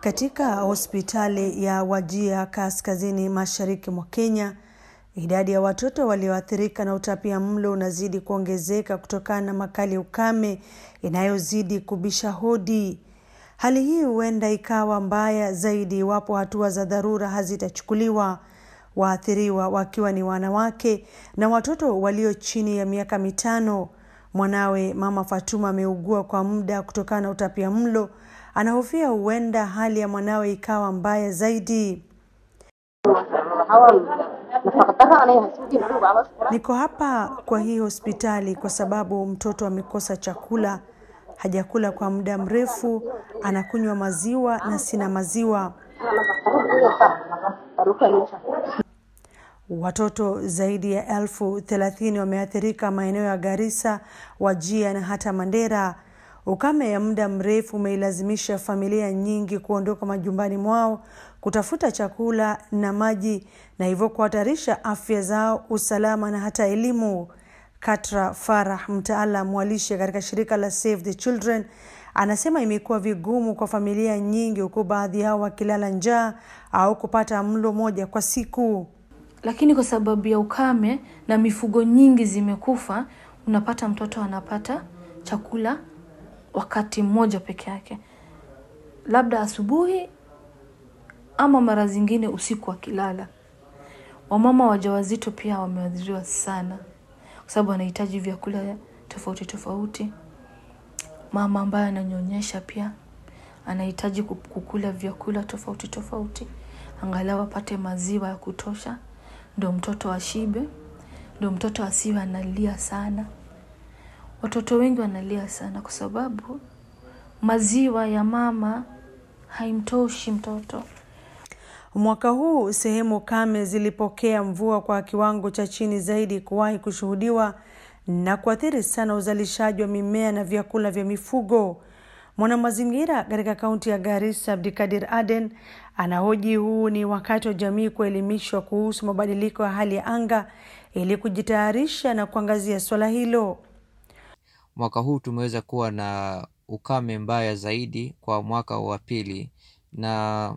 Katika hospitali ya Wajir kaskazini mashariki mwa Kenya, idadi ya watoto walioathirika na utapia mlo unazidi kuongezeka kutokana na makali ukame inayozidi kubisha hodi. Hali hii huenda ikawa mbaya zaidi iwapo hatua za dharura hazitachukuliwa, waathiriwa wakiwa ni wanawake na watoto walio chini ya miaka mitano. Mwanawe Mama Fatuma ameugua kwa muda kutokana na utapia mlo. Anahofia huenda hali ya mwanawe ikawa mbaya zaidi. Niko hapa kwa hii hospitali kwa sababu mtoto amekosa chakula, hajakula kwa muda mrefu, anakunywa maziwa na sina maziwa. Watoto zaidi ya elfu thelathini wameathirika maeneo ya Garissa, Wajir na hata Mandera. Ukame ya muda mrefu umeilazimisha familia nyingi kuondoka majumbani mwao kutafuta chakula na maji na hivyo kuhatarisha afya zao, usalama na hata elimu. Katra Farah, mtaalam wa lishe katika shirika la Save the Children, anasema imekuwa vigumu kwa familia nyingi, huku baadhi yao wakilala njaa au kupata mlo moja kwa siku. Lakini kwa sababu ya ukame na mifugo nyingi zimekufa, unapata mtoto anapata chakula wakati mmoja peke yake, labda asubuhi ama mara zingine usiku akilala. Wamama wajawazito pia wameathiriwa sana, kwa sababu wanahitaji vyakula tofauti tofauti. Mama ambaye ananyonyesha pia anahitaji kukula vyakula tofauti tofauti, angalau apate maziwa ya kutosha, ndo mtoto ashibe, ndo mtoto asiwe analia sana. Watoto wengi wanalia sana kwa sababu maziwa ya mama haimtoshi mtoto. Mwaka huu sehemu kame zilipokea mvua kwa kiwango cha chini zaidi kuwahi kushuhudiwa na kuathiri sana uzalishaji wa mimea na vyakula vya mifugo. Mwanamazingira katika kaunti ya Garissa, Abdikadir Aden, anahoji huu ni wakati wa jamii kuelimishwa kuhusu mabadiliko ya hali ya anga ili kujitayarisha na kuangazia swala hilo. Mwaka huu tumeweza kuwa na ukame mbaya zaidi kwa mwaka wa pili, na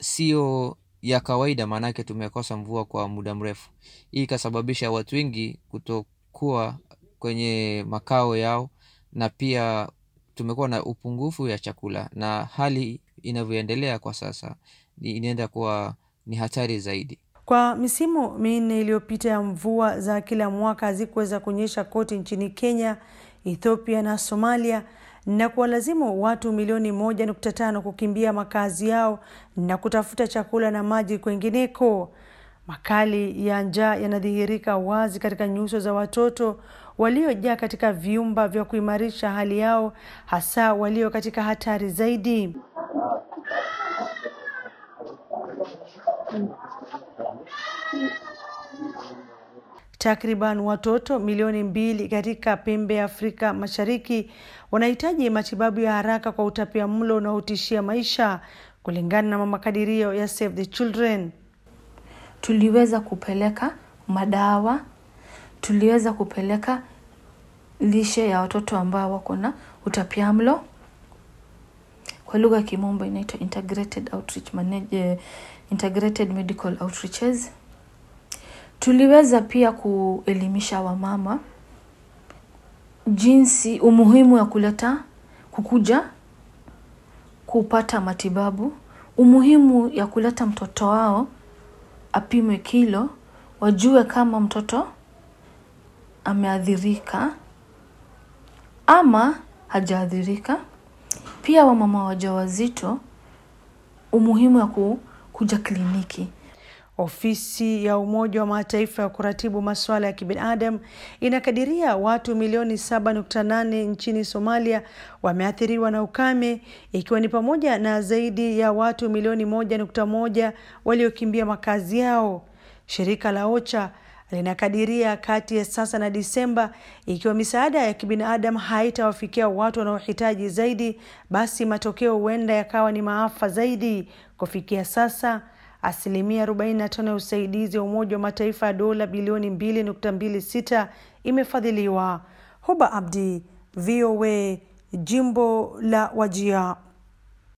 sio ya kawaida, maanake tumekosa mvua kwa muda mrefu. Hii ikasababisha watu wengi kutokuwa kwenye makao yao, na pia tumekuwa na upungufu ya chakula, na hali inavyoendelea kwa sasa inaenda kuwa ni hatari zaidi. Kwa misimu minne iliyopita ya mvua za kila mwaka hazikuweza kunyesha kote nchini Kenya, Ethiopia na Somalia na kuwalazimu watu milioni moja nukta tano kukimbia makazi yao na kutafuta chakula na maji kwengineko. Makali ya njaa yanadhihirika wazi katika nyuso za watoto waliojaa katika vyumba vya kuimarisha hali yao, hasa walio katika hatari zaidi. Takriban watoto milioni mbili katika pembe ya Afrika Mashariki wanahitaji matibabu ya haraka kwa utapia mlo unaotishia maisha, kulingana na makadirio ya Save the Children. Tuliweza kupeleka madawa, tuliweza kupeleka lishe ya watoto ambao wako na utapiamlo. kwa lugha ya kimombo inaitwa integrated outreach manage, integrated medical outreaches. Tuliweza pia kuelimisha wamama jinsi umuhimu ya kuleta kukuja kupata matibabu, umuhimu ya kuleta mtoto wao apimwe kilo, wajue kama mtoto ameathirika ama hajaathirika. Pia wamama wajawazito, umuhimu wa kuja kliniki. Ofisi ya Umoja wa Mataifa ya kuratibu masuala ya kibinadamu inakadiria watu milioni 7.8 nchini Somalia wameathiriwa na ukame, ikiwa ni pamoja na zaidi ya watu milioni 1.1 waliokimbia makazi yao. Shirika la OCHA linakadiria kati ya sasa na Disemba, ikiwa misaada ya kibinadamu haitawafikia watu wanaohitaji zaidi, basi matokeo huenda yakawa ni maafa zaidi. Kufikia sasa asilimia 45 ya usaidizi wa Umoja wa Mataifa ya dola bilioni 2.26 imefadhiliwa. Huba Abdi, VOA, jimbo la Wajia.